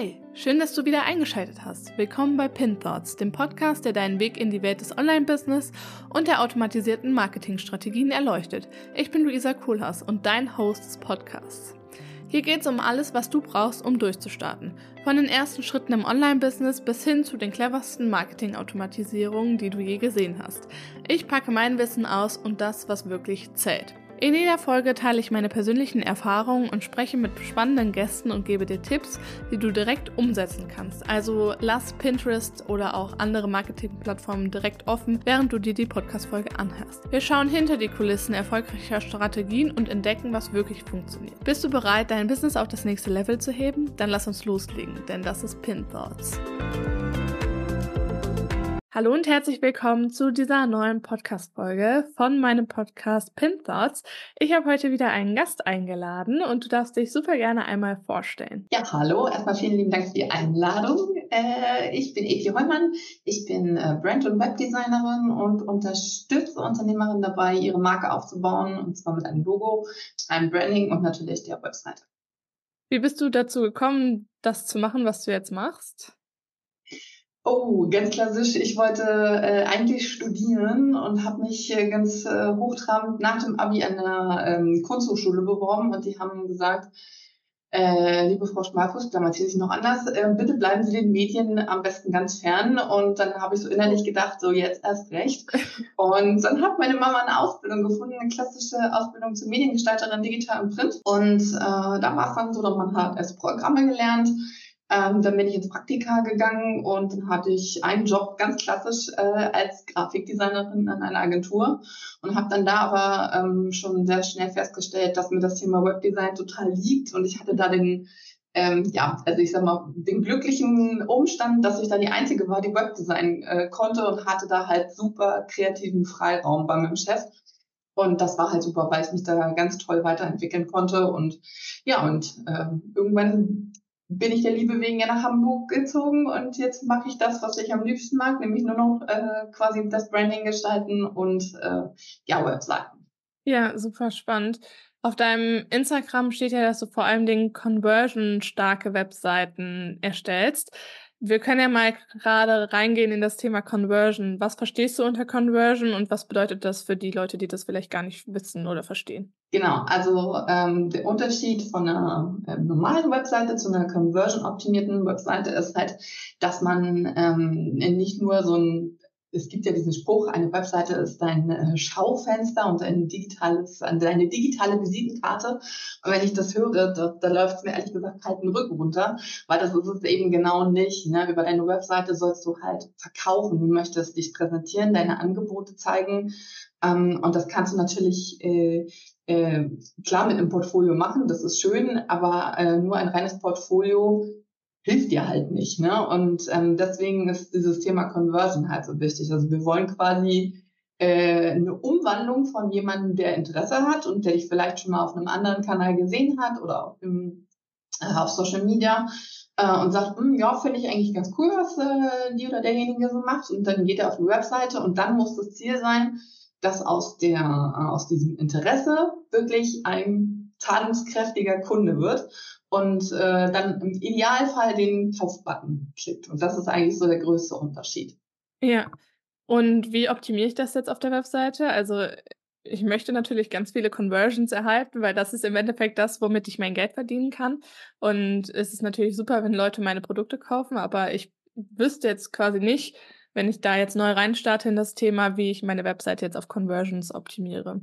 Hey, schön, dass du wieder eingeschaltet hast. Willkommen bei Pin Thoughts, dem Podcast, der deinen Weg in die Welt des Online-Business und der automatisierten Marketingstrategien erleuchtet. Ich bin Luisa Kohlhaas und dein Host des Podcasts. Hier geht es um alles, was du brauchst, um durchzustarten. Von den ersten Schritten im Online-Business bis hin zu den cleversten Marketing-Automatisierungen, die du je gesehen hast. Ich packe mein Wissen aus und das, was wirklich zählt. In jeder Folge teile ich meine persönlichen Erfahrungen und spreche mit spannenden Gästen und gebe dir Tipps, die du direkt umsetzen kannst. Also lass Pinterest oder auch andere Marketingplattformen direkt offen, während du dir die Podcast-Folge anhörst. Wir schauen hinter die Kulissen erfolgreicher Strategien und entdecken, was wirklich funktioniert. Bist du bereit, dein Business auf das nächste Level zu heben? Dann lass uns loslegen, denn das ist Pin Thoughts. Hallo und herzlich willkommen zu dieser neuen Podcast-Folge von meinem Podcast Pin Thoughts. Ich habe heute wieder einen Gast eingeladen und du darfst dich super gerne einmal vorstellen. Ja, hallo. Erstmal vielen lieben Dank für die Einladung. Äh, ich bin Evi Heumann. Ich bin äh, Brand- und Webdesignerin und unterstütze Unternehmerinnen dabei, ihre Marke aufzubauen und zwar mit einem Logo, einem Branding und natürlich der Webseite. Wie bist du dazu gekommen, das zu machen, was du jetzt machst? Oh, ganz klassisch. Ich wollte äh, eigentlich studieren und habe mich äh, ganz äh, hochtrabend nach dem Abi an der ähm, Kunsthochschule beworben und die haben gesagt, äh, liebe Frau Schmalfuß, damals hieß ich noch anders, äh, bitte bleiben Sie den Medien am besten ganz fern. Und dann habe ich so innerlich gedacht, so jetzt erst recht. Und dann hat meine Mama eine Ausbildung gefunden, eine klassische Ausbildung zur Mediengestalterin digital und print. Und äh, da war es dann so, dass man hat erst Programme gelernt, ähm, dann bin ich ins Praktika gegangen und dann hatte ich einen Job ganz klassisch äh, als Grafikdesignerin an einer Agentur und habe dann da aber ähm, schon sehr schnell festgestellt, dass mir das Thema Webdesign total liegt und ich hatte da den ähm, ja, also ich sag mal, den glücklichen Umstand, dass ich da die Einzige war, die Webdesign äh, konnte und hatte da halt super kreativen Freiraum bei meinem Chef. Und das war halt super, weil ich mich da ganz toll weiterentwickeln konnte. Und ja, und äh, irgendwann bin ich der Liebe wegen ja nach Hamburg gezogen und jetzt mache ich das, was ich am liebsten mag, nämlich nur noch äh, quasi das Branding gestalten und äh, ja, Webseiten. Ja, super spannend. Auf deinem Instagram steht ja, dass du vor allem den Conversion-starke Webseiten erstellst. Wir können ja mal gerade reingehen in das Thema Conversion. Was verstehst du unter Conversion und was bedeutet das für die Leute, die das vielleicht gar nicht wissen oder verstehen? Genau, also ähm, der Unterschied von einer äh, normalen Webseite zu einer conversion-optimierten Webseite ist halt, dass man ähm, nicht nur so ein es gibt ja diesen Spruch, eine Webseite ist dein äh, Schaufenster und ein digitales, deine digitale Visitenkarte. Und wenn ich das höre, da, da läuft es mir ehrlich gesagt den Rücken runter, weil das ist es eben genau nicht. Ne? Über deine Webseite sollst du halt verkaufen. Du möchtest dich präsentieren, deine Angebote zeigen. Ähm, und das kannst du natürlich äh, äh, klar mit einem Portfolio machen, das ist schön, aber äh, nur ein reines Portfolio hilft dir halt nicht. Ne? Und ähm, deswegen ist dieses Thema Conversion halt so wichtig. Also wir wollen quasi äh, eine Umwandlung von jemandem, der Interesse hat und der dich vielleicht schon mal auf einem anderen Kanal gesehen hat oder auf, dem, äh, auf Social Media äh, und sagt, hm, ja, finde ich eigentlich ganz cool, was äh, die oder derjenige so macht. Und dann geht er auf die Webseite und dann muss das Ziel sein, dass aus der äh, aus diesem Interesse wirklich ein zahlungskräftiger Kunde wird und äh, dann im Idealfall den Kaufbutton klickt. Und das ist eigentlich so der größte Unterschied. Ja. Und wie optimiere ich das jetzt auf der Webseite? Also ich möchte natürlich ganz viele Conversions erhalten, weil das ist im Endeffekt das, womit ich mein Geld verdienen kann. Und es ist natürlich super, wenn Leute meine Produkte kaufen, aber ich wüsste jetzt quasi nicht, wenn ich da jetzt neu reinstarte in das Thema, wie ich meine Webseite jetzt auf Conversions optimiere.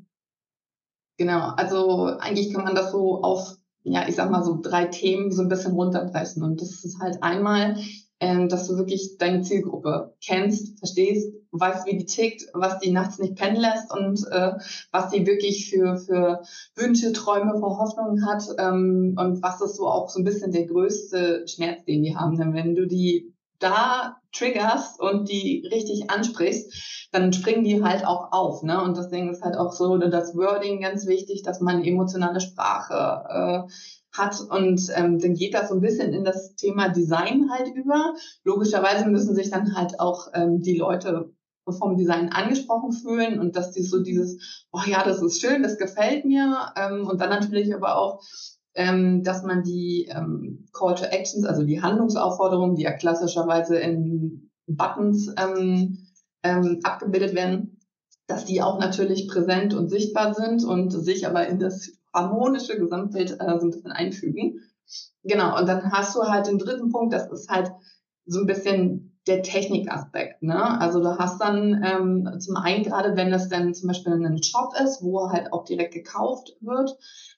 Genau, also eigentlich kann man das so auf ja, ich sag mal so drei Themen so ein bisschen runterbrechen. Und das ist halt einmal, ähm, dass du wirklich deine Zielgruppe kennst, verstehst, weißt, wie die tickt, was die nachts nicht pennen lässt und äh, was die wirklich für, für Wünsche, Träume, Verhoffnungen hat ähm, und was ist so auch so ein bisschen der größte Schmerz, den die haben. Denn wenn du die da triggerst und die richtig ansprichst, dann springen die halt auch auf. Ne? Und deswegen ist halt auch so das Wording ganz wichtig, dass man emotionale Sprache äh, hat und ähm, dann geht das so ein bisschen in das Thema Design halt über. Logischerweise müssen sich dann halt auch ähm, die Leute vom Design angesprochen fühlen und dass die so dieses, oh ja, das ist schön, das gefällt mir ähm, und dann natürlich aber auch ähm, dass man die ähm, Call to Actions, also die Handlungsaufforderungen, die ja klassischerweise in Buttons ähm, ähm, abgebildet werden, dass die auch natürlich präsent und sichtbar sind und sich aber in das harmonische Gesamtbild äh, so ein bisschen einfügen. Genau, und dann hast du halt den dritten Punkt, das ist halt so ein bisschen der Technikaspekt. Ne? Also du hast dann ähm, zum einen, gerade wenn das dann zum Beispiel ein Shop ist, wo halt auch direkt gekauft wird,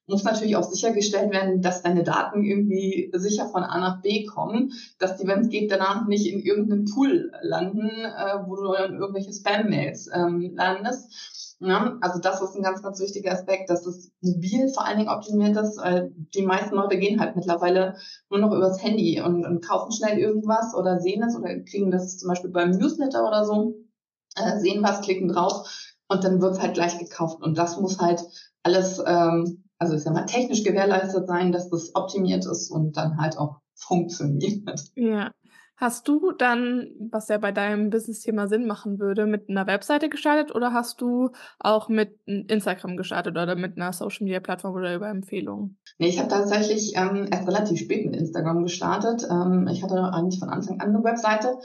muss natürlich auch sichergestellt werden, dass deine Daten irgendwie sicher von A nach B kommen, dass die, wenn es geht, danach nicht in irgendeinem Pool landen, äh, wo du dann irgendwelche Spam-Mails ähm, landest. Ja, also das ist ein ganz, ganz wichtiger Aspekt, dass es mobil vor allen Dingen optimiert ist. Weil die meisten Leute gehen halt mittlerweile nur noch übers Handy und, und kaufen schnell irgendwas oder sehen es oder kriegen das zum Beispiel beim Newsletter oder so, äh, sehen was, klicken drauf und dann wird es halt gleich gekauft. Und das muss halt alles ähm, also ich sag mal, technisch gewährleistet sein, dass das optimiert ist und dann halt auch funktioniert. Ja. Hast du dann, was ja bei deinem Business-Thema Sinn machen würde, mit einer Webseite gestartet oder hast du auch mit Instagram gestartet oder mit einer Social-Media-Plattform oder über Empfehlungen? Nee, ich habe tatsächlich ähm, erst relativ spät mit Instagram gestartet. Ähm, ich hatte eigentlich von Anfang an eine Webseite,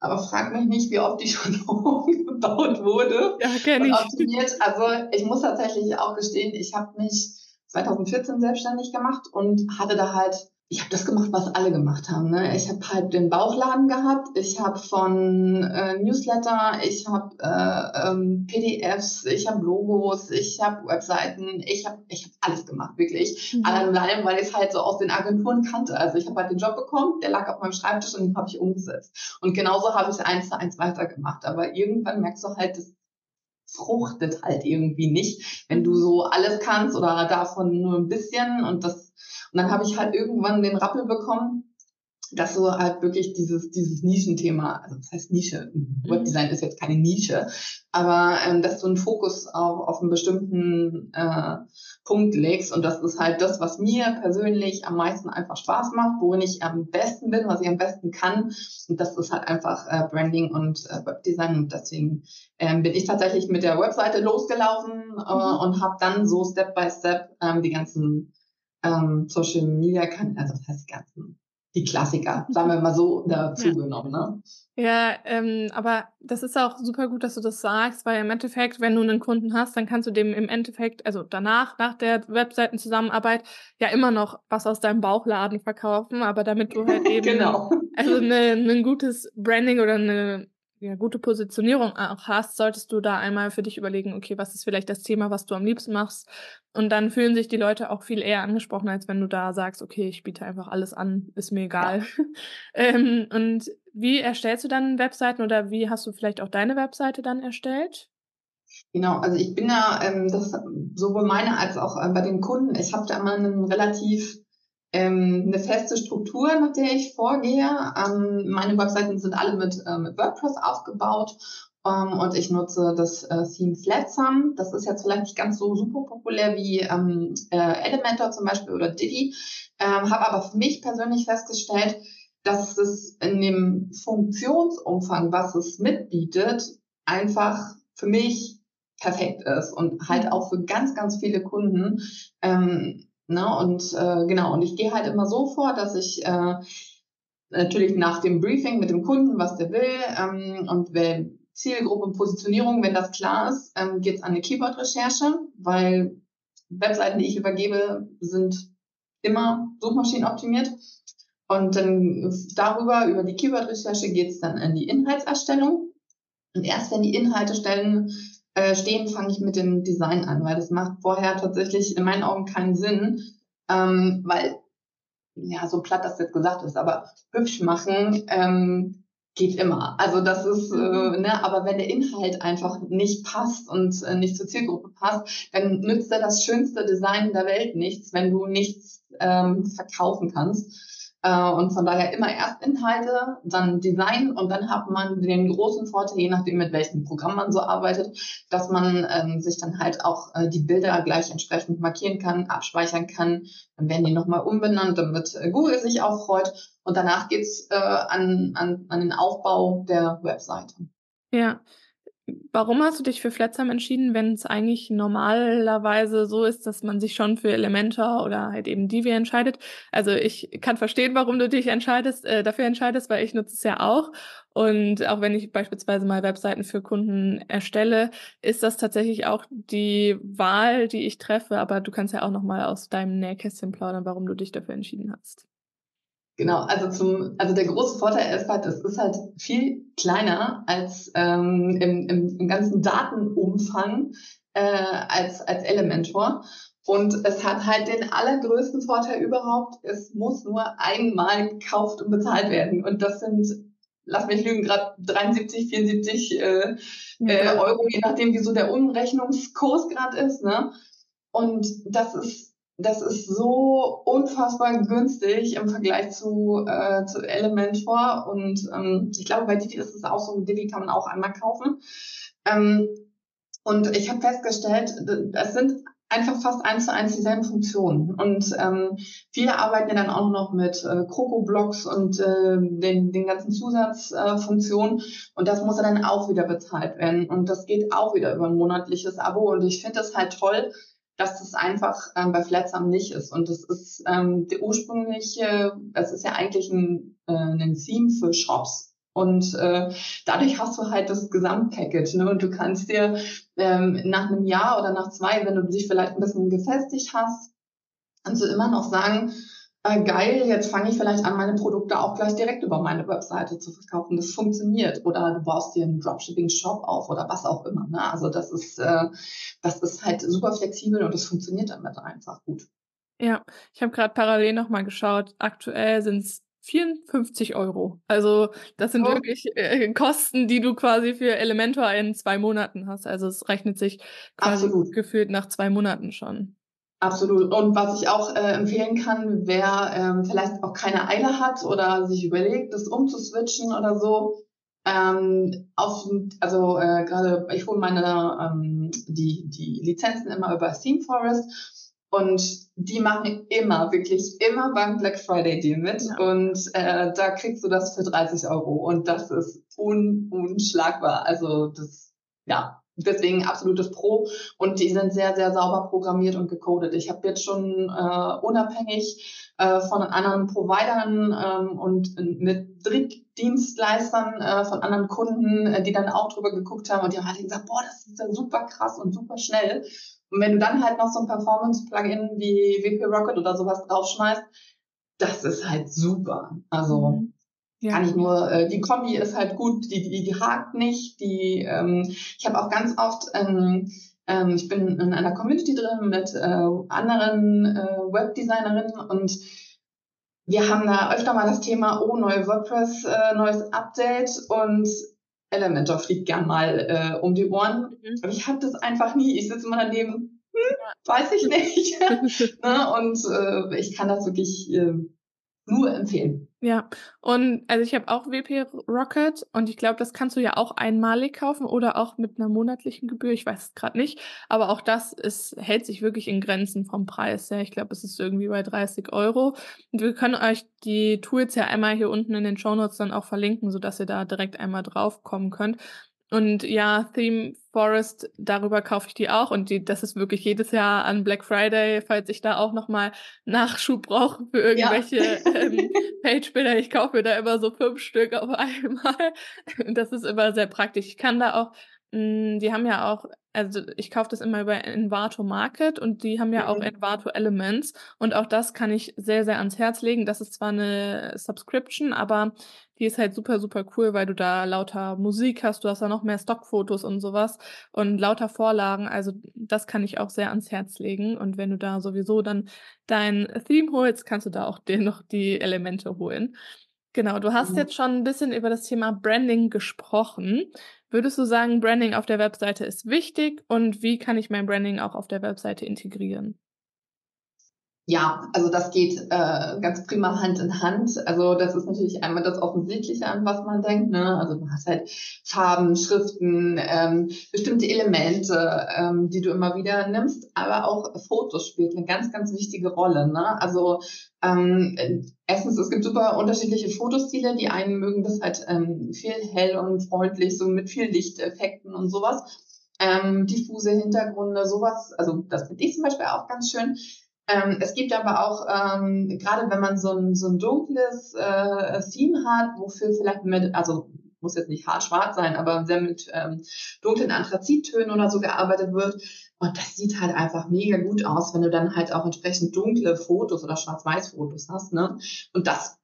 aber frag mich nicht, wie oft die schon umgebaut wurde ja, ich. und optimiert. Also ich muss tatsächlich auch gestehen, ich habe mich 2014 selbstständig gemacht und hatte da halt, ich habe das gemacht, was alle gemacht haben. Ne? Ich habe halt den Bauchladen gehabt, ich habe von äh, Newsletter, ich habe äh, ähm, PDFs, ich habe Logos, ich habe Webseiten, ich habe ich hab alles gemacht, wirklich. Mhm. Allein, weil ich es halt so aus den Agenturen kannte. Also ich habe halt den Job bekommen, der lag auf meinem Schreibtisch und den habe ich umgesetzt. Und genauso habe ich eins zu eins weitergemacht. Aber irgendwann merkst du halt, das fruchtet halt irgendwie nicht, wenn du so alles kannst oder davon nur ein bisschen und das und dann habe ich halt irgendwann den Rappel bekommen, dass so halt wirklich dieses, dieses Nischenthema, also das heißt Nische, mhm. Webdesign ist jetzt keine Nische, aber ähm, dass du einen Fokus auf, auf einen bestimmten äh, Punkt legst und das ist halt das, was mir persönlich am meisten einfach Spaß macht, worin ich am besten bin, was ich am besten kann und das ist halt einfach äh, Branding und äh, Webdesign und deswegen ähm, bin ich tatsächlich mit der Webseite losgelaufen äh, mhm. und habe dann so Step by Step ähm, die ganzen ähm, Social Media Kanäle, also das heißt die ganzen die Klassiker, sagen wir mal so, dazu ja. genommen. Ne? Ja, ähm, aber das ist auch super gut, dass du das sagst, weil im Endeffekt, wenn du einen Kunden hast, dann kannst du dem im Endeffekt, also danach, nach der Webseitenzusammenarbeit, ja immer noch was aus deinem Bauchladen verkaufen, aber damit du halt eben genau. also ein ne, gutes Branding oder eine ja, gute Positionierung auch hast, solltest du da einmal für dich überlegen, okay, was ist vielleicht das Thema, was du am liebsten machst? Und dann fühlen sich die Leute auch viel eher angesprochen, als wenn du da sagst, okay, ich biete einfach alles an, ist mir egal. Ja. ähm, und wie erstellst du dann Webseiten oder wie hast du vielleicht auch deine Webseite dann erstellt? Genau, also ich bin ja, ähm, das sowohl meine als auch äh, bei den Kunden, ich habe da immer einen relativ ähm, eine feste Struktur, nach der ich vorgehe. Ähm, meine Webseiten sind alle mit, äh, mit WordPress aufgebaut ähm, und ich nutze das äh, Theme Flatsum. Das ist jetzt vielleicht nicht ganz so super populär wie ähm, äh, Elementor zum Beispiel oder Diddy, ähm, habe aber für mich persönlich festgestellt, dass es in dem Funktionsumfang, was es mitbietet, einfach für mich perfekt ist und halt auch für ganz, ganz viele Kunden ähm, Ne? Und äh, genau, und ich gehe halt immer so vor, dass ich äh, natürlich nach dem Briefing mit dem Kunden, was der will, ähm, und wenn Zielgruppe Positionierung, wenn das klar ist, ähm, geht es an eine Keyword-Recherche, weil Webseiten, die ich übergebe, sind immer suchmaschinenoptimiert. Und dann darüber, über die Keyword-Recherche, geht es dann in die Inhaltserstellung. Und erst wenn die Inhalte stellen, äh, stehen, fange ich mit dem Design an, weil das macht vorher tatsächlich in meinen Augen keinen Sinn, ähm, weil, ja, so platt das jetzt gesagt ist, aber hübsch machen ähm, geht immer. Also das ist, äh, mhm. ne, aber wenn der Inhalt einfach nicht passt und äh, nicht zur Zielgruppe passt, dann nützt er das schönste Design der Welt nichts, wenn du nichts ähm, verkaufen kannst. Äh, und von daher immer erst Inhalte, dann Design und dann hat man den großen Vorteil, je nachdem mit welchem Programm man so arbeitet, dass man ähm, sich dann halt auch äh, die Bilder gleich entsprechend markieren kann, abspeichern kann. Dann werden die nochmal umbenannt, damit äh, Google sich auch freut. Und danach geht's äh, an, an, an den Aufbau der Webseite. Ja, Warum hast du dich für Flatsam entschieden, wenn es eigentlich normalerweise so ist, dass man sich schon für Elementor oder halt eben Divi entscheidet? Also ich kann verstehen, warum du dich entscheidest, äh, dafür entscheidest, weil ich nutze es ja auch. Und auch wenn ich beispielsweise mal Webseiten für Kunden erstelle, ist das tatsächlich auch die Wahl, die ich treffe. Aber du kannst ja auch noch mal aus deinem Nähkästchen plaudern, warum du dich dafür entschieden hast. Genau, also zum, also der große Vorteil ist halt, es ist halt viel kleiner als ähm, im, im, im ganzen Datenumfang äh, als, als Elementor. Und es hat halt den allergrößten Vorteil überhaupt, es muss nur einmal gekauft und bezahlt werden. Und das sind, lass mich lügen, gerade 73, 74 äh, äh, Euro, je nachdem, wie so der Umrechnungskurs gerade ist. Ne? Und das ist das ist so unfassbar günstig im Vergleich zu, äh, zu Elementor. Und ähm, ich glaube, bei Divi ist es auch so, Divi kann man auch einmal kaufen. Ähm, und ich habe festgestellt, es sind einfach fast eins zu eins dieselben Funktionen. Und ähm, viele arbeiten ja dann auch noch mit äh, Kroko-Blocks und äh, den, den ganzen Zusatzfunktionen. Äh, und das muss dann auch wieder bezahlt werden. Und das geht auch wieder über ein monatliches Abo. Und ich finde das halt toll, dass das einfach ähm, bei Flatsam nicht ist. Und das ist ähm, der ursprüngliche, es ist ja eigentlich ein, äh, ein Theme für Shops. Und äh, dadurch hast du halt das Gesamtpackage. Ne? Und du kannst dir ähm, nach einem Jahr oder nach zwei, wenn du dich vielleicht ein bisschen gefestigt hast, kannst du immer noch sagen, äh, geil, jetzt fange ich vielleicht an, meine Produkte auch gleich direkt über meine Webseite zu verkaufen. Das funktioniert. Oder du baust dir einen Dropshipping-Shop auf oder was auch immer. Ne? Also das ist, äh, das ist halt super flexibel und das funktioniert damit einfach gut. Ja, ich habe gerade parallel nochmal geschaut. Aktuell sind es 54 Euro. Also das sind oh. wirklich äh, Kosten, die du quasi für Elementor in zwei Monaten hast. Also es rechnet sich quasi Absolut. gefühlt nach zwei Monaten schon. Absolut. Und was ich auch äh, empfehlen kann, wer ähm, vielleicht auch keine Eile hat oder sich überlegt, das umzuswitchen oder so, ähm, auf, also äh, gerade ich hole meine ähm, die die Lizenzen immer über ThemeForest und die machen immer wirklich immer beim Black Friday Deal mit ja. und äh, da kriegst du das für 30 Euro und das ist un unschlagbar. Also das ja Deswegen absolutes Pro und die sind sehr, sehr sauber programmiert und gecodet. Ich habe jetzt schon äh, unabhängig äh, von anderen Providern ähm, und mit Drittdienstleistern äh, von anderen Kunden, äh, die dann auch drüber geguckt haben und die haben halt gesagt, boah, das ist ja super krass und super schnell. Und wenn du dann halt noch so ein Performance-Plugin wie WP Rocket oder sowas draufschmeißt, das ist halt super. Also mhm. Ja. Kann ich nur, äh, die Kombi ist halt gut, die, die, die hakt nicht. Die, ähm, ich habe auch ganz oft, ähm, ähm, ich bin in einer Community drin mit äh, anderen äh, Webdesignerinnen und wir haben da öfter mal das Thema, oh, neue WordPress, äh, neues Update und Elementor fliegt gern mal äh, um die Ohren. Mhm. Aber ich habe das einfach nie. Ich sitze immer daneben, hm, weiß ich nicht. ne? Und äh, ich kann das wirklich äh, nur empfehlen. Ja, und also ich habe auch WP Rocket und ich glaube, das kannst du ja auch einmalig kaufen oder auch mit einer monatlichen Gebühr. Ich weiß es gerade nicht, aber auch das ist, hält sich wirklich in Grenzen vom Preis. Ja, ich glaube, es ist irgendwie bei 30 Euro. Und wir können euch die Tools ja einmal hier unten in den Show Notes dann auch verlinken, sodass ihr da direkt einmal drauf kommen könnt. Und ja, Theme Forest, darüber kaufe ich die auch. Und die, das ist wirklich jedes Jahr an Black Friday, falls ich da auch nochmal Nachschub brauche für irgendwelche ja. ähm, Page-Bilder. Ich kaufe mir da immer so fünf Stück auf einmal. Und das ist immer sehr praktisch. Ich kann da auch, die haben ja auch also ich kaufe das immer über Envato Market und die haben ja mhm. auch Envato Elements und auch das kann ich sehr, sehr ans Herz legen. Das ist zwar eine Subscription, aber die ist halt super, super cool, weil du da lauter Musik hast, du hast da noch mehr Stockfotos und sowas und lauter Vorlagen. Also das kann ich auch sehr ans Herz legen. Und wenn du da sowieso dann dein Theme holst, kannst du da auch dir noch die Elemente holen. Genau, du hast mhm. jetzt schon ein bisschen über das Thema Branding gesprochen. Würdest du sagen, Branding auf der Webseite ist wichtig und wie kann ich mein Branding auch auf der Webseite integrieren? Ja, also das geht äh, ganz prima Hand in Hand. Also das ist natürlich einmal das Offensichtliche, an was man denkt. Ne? Also du hast halt Farben, Schriften, ähm, bestimmte Elemente, ähm, die du immer wieder nimmst, aber auch Fotos spielt eine ganz, ganz wichtige Rolle. Ne? Also ähm, erstens, es gibt super unterschiedliche Fotostile. Die einen mögen das halt ähm, viel hell und freundlich, so mit viel Lichteffekten und sowas. Ähm, diffuse Hintergründe, sowas. Also das finde ich zum Beispiel auch ganz schön. Ähm, es gibt aber auch, ähm, gerade wenn man so ein, so ein dunkles äh, Theme hat, wofür vielleicht mit, also muss jetzt nicht hart schwarz sein, aber sehr mit ähm, dunklen Anthrazittönen oder so gearbeitet wird. Und das sieht halt einfach mega gut aus, wenn du dann halt auch entsprechend dunkle Fotos oder Schwarz-Weiß-Fotos hast. Ne? Und das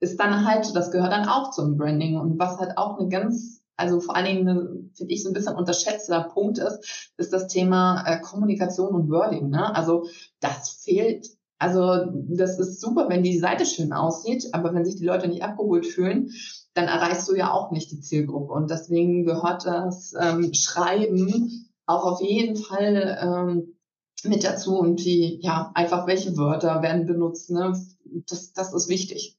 ist dann halt, das gehört dann auch zum Branding. Und was halt auch eine ganz also vor allen Dingen, finde ich, so ein bisschen unterschätzter Punkt ist, ist das Thema äh, Kommunikation und Wording. Ne? Also das fehlt, also das ist super, wenn die Seite schön aussieht, aber wenn sich die Leute nicht abgeholt fühlen, dann erreichst du ja auch nicht die Zielgruppe. Und deswegen gehört das ähm, Schreiben auch auf jeden Fall ähm, mit dazu und die, ja, einfach welche Wörter werden benutzt. Ne? Das, das ist wichtig.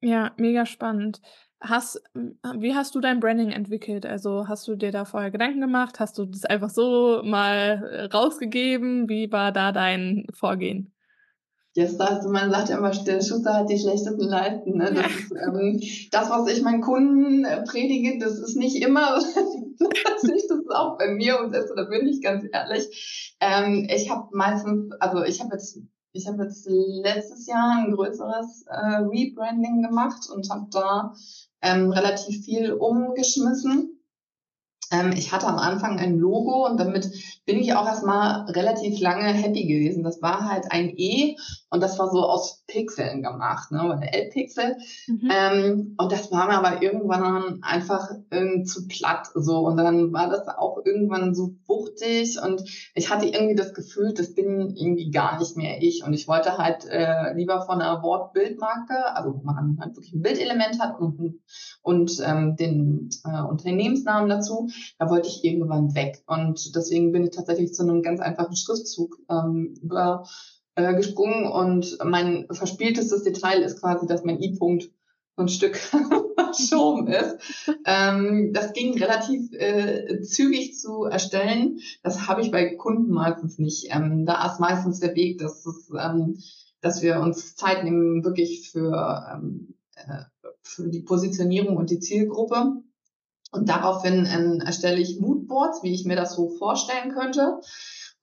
Ja, mega spannend. Hast, wie hast du dein Branding entwickelt? Also hast du dir da vorher Gedanken gemacht? Hast du das einfach so mal äh, rausgegeben? Wie war da dein Vorgehen? Yes, also man sagt ja immer, der Schuster hat die schlechtesten Leisten. Ne? Das, ja. ist, ähm, das, was ich meinen Kunden äh, predige, das ist nicht immer, das ist auch bei mir und da bin ich ganz ehrlich. Ähm, ich habe meistens, also ich habe jetzt ich habe jetzt letztes Jahr ein größeres äh, Rebranding gemacht und habe da ähm, relativ viel umgeschmissen. Ähm, ich hatte am Anfang ein Logo und damit bin ich auch erstmal relativ lange happy gewesen. Das war halt ein E und das war so aus Pixeln gemacht, ne, oder L-Pixel. Mhm. Ähm, und das war mir aber irgendwann einfach ähm, zu platt so. Und dann war das auch irgendwann so wuchtig und ich hatte irgendwie das Gefühl, das bin irgendwie gar nicht mehr ich. Und ich wollte halt äh, lieber von einer Wortbildmarke, also wo man halt wirklich ein Bildelement hat und, und ähm, den äh, Unternehmensnamen dazu, da wollte ich irgendwann weg. Und deswegen bin ich tatsächlich zu einem ganz einfachen Schriftzug ähm, über äh, gesprungen und mein verspieltestes Detail ist quasi, dass mein I-Punkt so ein Stück verschoben ist. Ähm, das ging relativ äh, zügig zu erstellen. Das habe ich bei Kunden meistens nicht. Ähm, da ist meistens der Weg, dass, es, ähm, dass wir uns Zeit nehmen, wirklich für, ähm, äh, für die Positionierung und die Zielgruppe. Und daraufhin ähm, erstelle ich Moodboards, wie ich mir das so vorstellen könnte.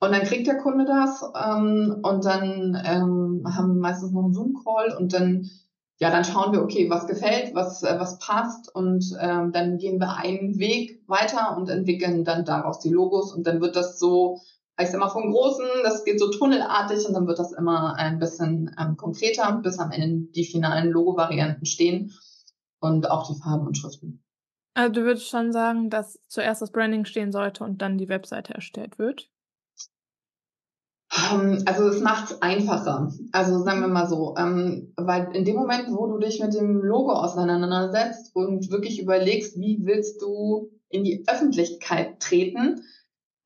Und dann kriegt der Kunde das ähm, und dann ähm, haben wir meistens noch einen Zoom-Call und dann, ja, dann schauen wir, okay, was gefällt, was, äh, was passt und ähm, dann gehen wir einen Weg weiter und entwickeln dann daraus die Logos und dann wird das so, ich sag mal, vom Großen, das geht so tunnelartig und dann wird das immer ein bisschen ähm, konkreter, bis am Ende die finalen Logo-Varianten stehen und auch die Farben und Schriften. Also du würdest schon sagen, dass zuerst das Branding stehen sollte und dann die Webseite erstellt wird? Ähm, also es macht es einfacher. Also sagen wir mal so, ähm, weil in dem Moment, wo du dich mit dem Logo auseinandersetzt und wirklich überlegst, wie willst du in die Öffentlichkeit treten,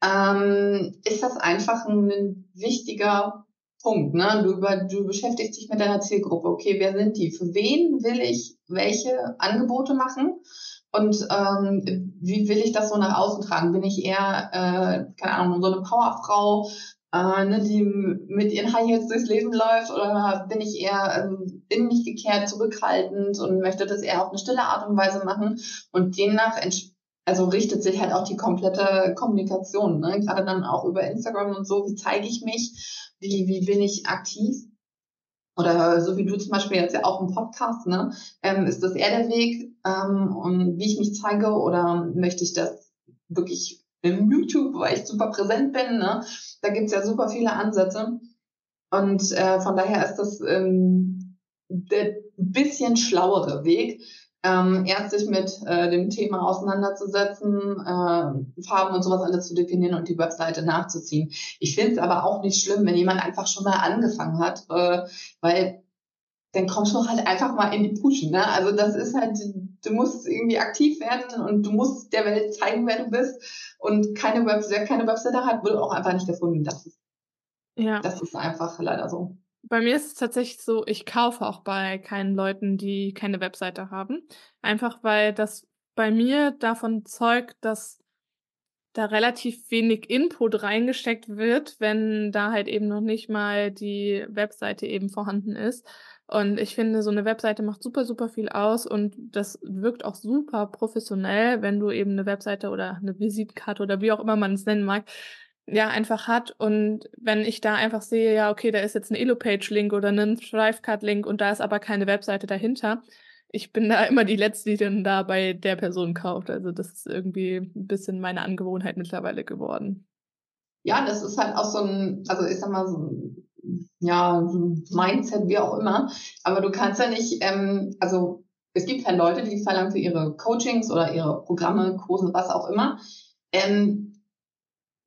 ähm, ist das einfach ein wichtiger Punkt. Ne? Du, über, du beschäftigst dich mit deiner Zielgruppe. Okay, wer sind die? Für wen will ich welche Angebote machen? Und ähm, wie will ich das so nach außen tragen? Bin ich eher, äh, keine Ahnung, so eine Powerfrau, äh, ne, die mit ihren High Heels durchs Leben läuft oder bin ich eher ähm, in mich gekehrt, zurückhaltend und möchte das eher auf eine stille Art und Weise machen und demnach also richtet sich halt auch die komplette Kommunikation, ne? gerade dann auch über Instagram und so, wie zeige ich mich, wie, wie bin ich aktiv oder so wie du zum Beispiel jetzt ja auch im Podcast, ne? Ähm, ist das eher der Weg, ähm, und wie ich mich zeige oder möchte ich das wirklich im YouTube, weil ich super präsent bin. Ne? Da gibt's ja super viele Ansätze. Und äh, von daher ist das ähm, der bisschen schlauere Weg, ähm, erst sich mit äh, dem Thema auseinanderzusetzen, äh, Farben und sowas alles zu definieren und die Webseite nachzuziehen. Ich finde es aber auch nicht schlimm, wenn jemand einfach schon mal angefangen hat, äh, weil dann kommst du halt einfach mal in die Puschen. Ne? Also das ist halt, du musst irgendwie aktiv werden und du musst der Welt zeigen, wer du bist. Und keine Webseite, wer keine Webseite hat, wird auch einfach nicht gefunden. Das ist, ja. das ist einfach leider so. Bei mir ist es tatsächlich so, ich kaufe auch bei keinen Leuten, die keine Webseite haben. Einfach weil das bei mir davon zeugt, dass da relativ wenig Input reingesteckt wird, wenn da halt eben noch nicht mal die Webseite eben vorhanden ist. Und ich finde, so eine Webseite macht super, super viel aus und das wirkt auch super professionell, wenn du eben eine Webseite oder eine Visitenkarte oder wie auch immer man es nennen mag, ja, einfach hat. Und wenn ich da einfach sehe, ja, okay, da ist jetzt ein Elo-Page-Link oder ein Thrivecard-Link und da ist aber keine Webseite dahinter, ich bin da immer die Letzte, die dann da bei der Person kauft. Also das ist irgendwie ein bisschen meine Angewohnheit mittlerweile geworden. Ja, das ist halt auch so ein, also ich sag mal, so ein, ja, Mindset, wie auch immer. Aber du kannst ja nicht, ähm, also es gibt halt Leute, die verlangen für ihre Coachings oder ihre Programme, Kurse, was auch immer, ähm,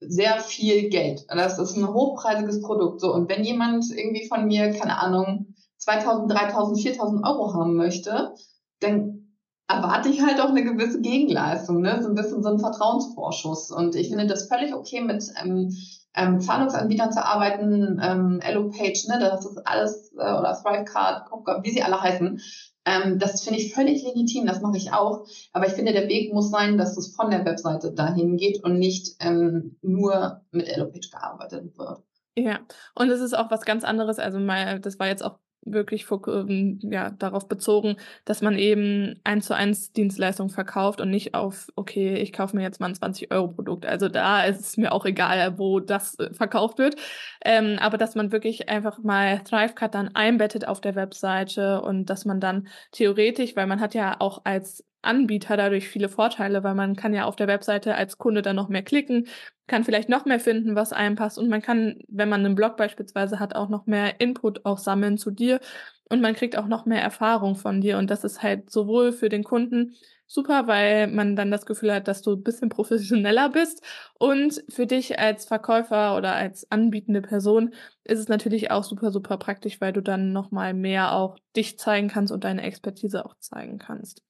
sehr viel Geld. Das ist ein hochpreisiges Produkt. So, und wenn jemand irgendwie von mir, keine Ahnung, 2000, 3000, 4000 Euro haben möchte, dann erwarte ich halt auch eine gewisse Gegenleistung, ne? so ein bisschen so ein Vertrauensvorschuss. Und ich finde das völlig okay, mit ähm, ähm, Zahlungsanbietern zu arbeiten, ähm, EloPage, ne, das ist alles, äh, oder Thrivecard, wie sie alle heißen. Ähm, das finde ich völlig legitim, das mache ich auch. Aber ich finde, der Weg muss sein, dass es von der Webseite dahin geht und nicht ähm, nur mit EloPage gearbeitet wird. Ja, und es ist auch was ganz anderes. Also mal, das war jetzt auch wirklich ähm, ja, darauf bezogen, dass man eben eins zu eins Dienstleistungen verkauft und nicht auf, okay, ich kaufe mir jetzt mal ein 20-Euro-Produkt. Also da ist es mir auch egal, wo das äh, verkauft wird. Ähm, aber dass man wirklich einfach mal Thrivecard dann einbettet auf der Webseite und dass man dann theoretisch, weil man hat ja auch als Anbieter dadurch viele Vorteile, weil man kann ja auf der Webseite als Kunde dann noch mehr klicken, kann vielleicht noch mehr finden, was einem passt. Und man kann, wenn man einen Blog beispielsweise hat, auch noch mehr Input auch sammeln zu dir. Und man kriegt auch noch mehr Erfahrung von dir. Und das ist halt sowohl für den Kunden super, weil man dann das Gefühl hat, dass du ein bisschen professioneller bist. Und für dich als Verkäufer oder als anbietende Person ist es natürlich auch super, super praktisch, weil du dann nochmal mehr auch dich zeigen kannst und deine Expertise auch zeigen kannst.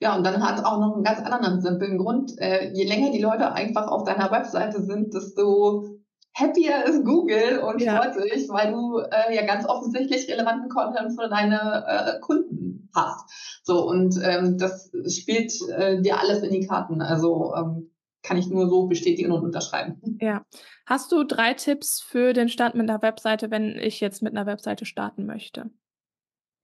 Ja, und dann hat es auch noch einen ganz anderen simplen Grund. Äh, je länger die Leute einfach auf deiner Webseite sind, desto happier ist Google und ja. freut sich, weil du äh, ja ganz offensichtlich relevanten Content für deine äh, Kunden hast. So, und ähm, das spielt äh, dir alles in die Karten. Also ähm, kann ich nur so bestätigen und unterschreiben. Ja. Hast du drei Tipps für den Start mit einer Webseite, wenn ich jetzt mit einer Webseite starten möchte?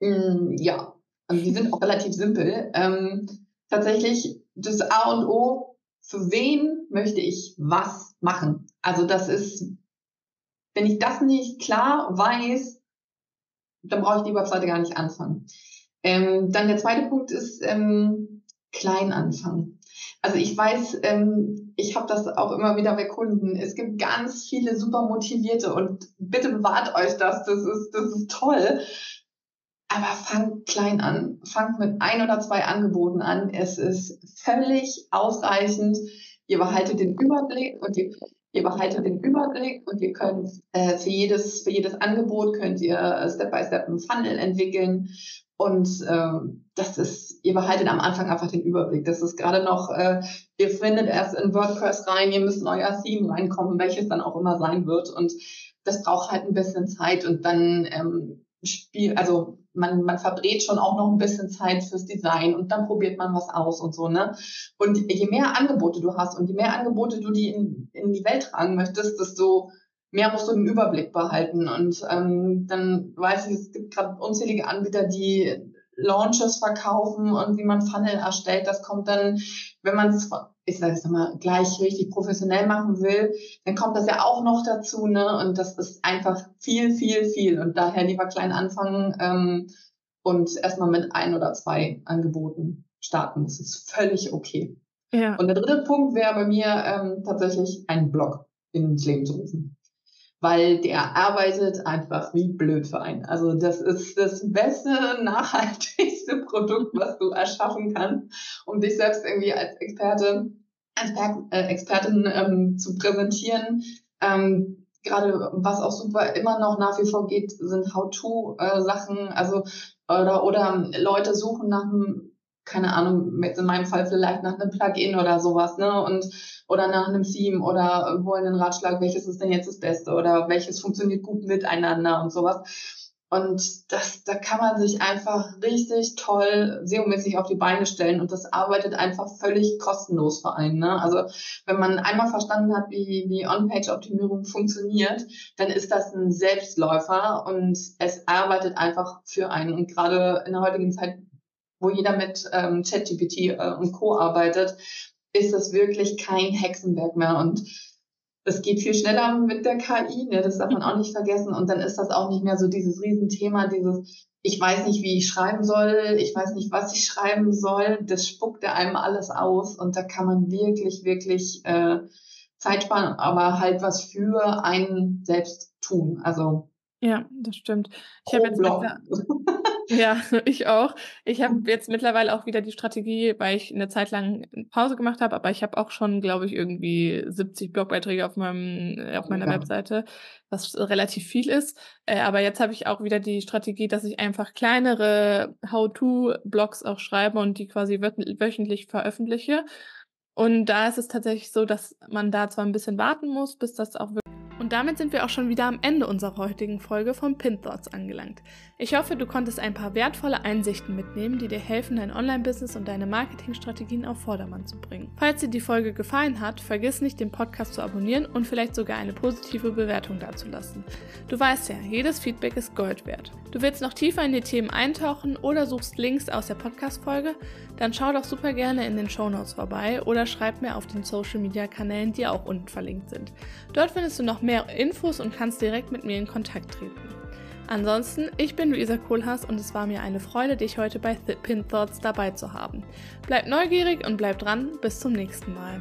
Mm, ja, also die sind auch relativ simpel. Ähm, tatsächlich das A und O, für wen möchte ich was machen? Also das ist, wenn ich das nicht klar weiß, dann brauche ich die Webseite gar nicht anfangen. Ähm, dann der zweite Punkt ist ähm, klein anfangen. Also ich weiß, ähm, ich habe das auch immer wieder bei Kunden. Es gibt ganz viele super motivierte und bitte bewahrt euch das. Das ist, das ist toll. Aber fangt klein an. Fangt mit ein oder zwei Angeboten an. Es ist völlig ausreichend. Ihr behaltet den Überblick und ihr, ihr behaltet den Überblick und ihr könnt äh, für jedes für jedes Angebot könnt ihr äh, Step by Step einen Funnel entwickeln und ähm, das ist ihr behaltet am Anfang einfach den Überblick. Das ist gerade noch äh, ihr findet erst in WordPress rein, ihr müsst in euer Theme reinkommen, welches dann auch immer sein wird und das braucht halt ein bisschen Zeit und dann ähm, Spiel, also man, man verbrät schon auch noch ein bisschen Zeit fürs Design und dann probiert man was aus und so, ne? Und je mehr Angebote du hast und je mehr Angebote du die in, in die Welt tragen möchtest, desto mehr musst du den Überblick behalten. Und ähm, dann weiß ich, es gibt gerade unzählige Anbieter, die Launches verkaufen und wie man Funnel erstellt. Das kommt dann, wenn man es, ich sage es mal, gleich richtig professionell machen will, dann kommt das ja auch noch dazu, ne? Und das ist einfach viel, viel, viel. Und daher lieber klein anfangen ähm, und erstmal mit ein oder zwei Angeboten starten. Das ist völlig okay. Ja. Und der dritte Punkt wäre bei mir ähm, tatsächlich ein Blog ins Leben zu rufen weil der arbeitet einfach wie blöd für einen. Also das ist das beste, nachhaltigste Produkt, was du erschaffen kannst, um dich selbst irgendwie als Experte, als äh, Expertin ähm, zu präsentieren. Ähm, Gerade was auch super immer noch nach wie vor geht, sind How-to-Sachen, also oder, oder Leute suchen nach einem keine Ahnung, in meinem Fall vielleicht nach einem Plugin oder sowas, ne? Und oder nach einem Theme oder wollen einen Ratschlag, welches ist denn jetzt das Beste oder welches funktioniert gut miteinander und sowas. Und das, da kann man sich einfach richtig toll SEO-mäßig auf die Beine stellen und das arbeitet einfach völlig kostenlos für einen. Ne? Also wenn man einmal verstanden hat, wie, wie On-Page-Optimierung funktioniert, dann ist das ein Selbstläufer und es arbeitet einfach für einen. Und gerade in der heutigen Zeit, wo jeder mit ähm, ChatGPT äh, und Co. arbeitet, ist das wirklich kein Hexenwerk mehr. Und es geht viel schneller mit der KI, ne? das darf man auch nicht vergessen. Und dann ist das auch nicht mehr so dieses Riesenthema, dieses, ich weiß nicht, wie ich schreiben soll, ich weiß nicht, was ich schreiben soll. Das spuckt einem alles aus und da kann man wirklich, wirklich äh, Zeit sparen, aber halt was für einen selbst tun. Also ja, das stimmt. Ich habe jetzt Ja, ich auch. Ich habe jetzt mittlerweile auch wieder die Strategie, weil ich eine Zeit lang Pause gemacht habe, aber ich habe auch schon, glaube ich, irgendwie 70 Blogbeiträge auf meinem äh, auf meiner ja. Webseite, was relativ viel ist. Äh, aber jetzt habe ich auch wieder die Strategie, dass ich einfach kleinere How-to-Blogs auch schreibe und die quasi wöchentlich veröffentliche. Und da ist es tatsächlich so, dass man da zwar ein bisschen warten muss, bis das auch wirklich und damit sind wir auch schon wieder am Ende unserer heutigen Folge von Pin Thoughts angelangt. Ich hoffe, du konntest ein paar wertvolle Einsichten mitnehmen, die dir helfen, dein Online-Business und deine Marketingstrategien auf Vordermann zu bringen. Falls dir die Folge gefallen hat, vergiss nicht, den Podcast zu abonnieren und vielleicht sogar eine positive Bewertung dazulassen. Du weißt ja, jedes Feedback ist Gold wert. Du willst noch tiefer in die Themen eintauchen oder suchst Links aus der Podcast-Folge? Dann schau doch super gerne in den Show Notes vorbei oder schreib mir auf den Social-Media-Kanälen, die auch unten verlinkt sind. Dort findest du noch mehr mehr Infos und kannst direkt mit mir in Kontakt treten. Ansonsten, ich bin Luisa Kohlhaas und es war mir eine Freude, dich heute bei Pin Thoughts dabei zu haben. Bleib neugierig und bleib dran, bis zum nächsten Mal.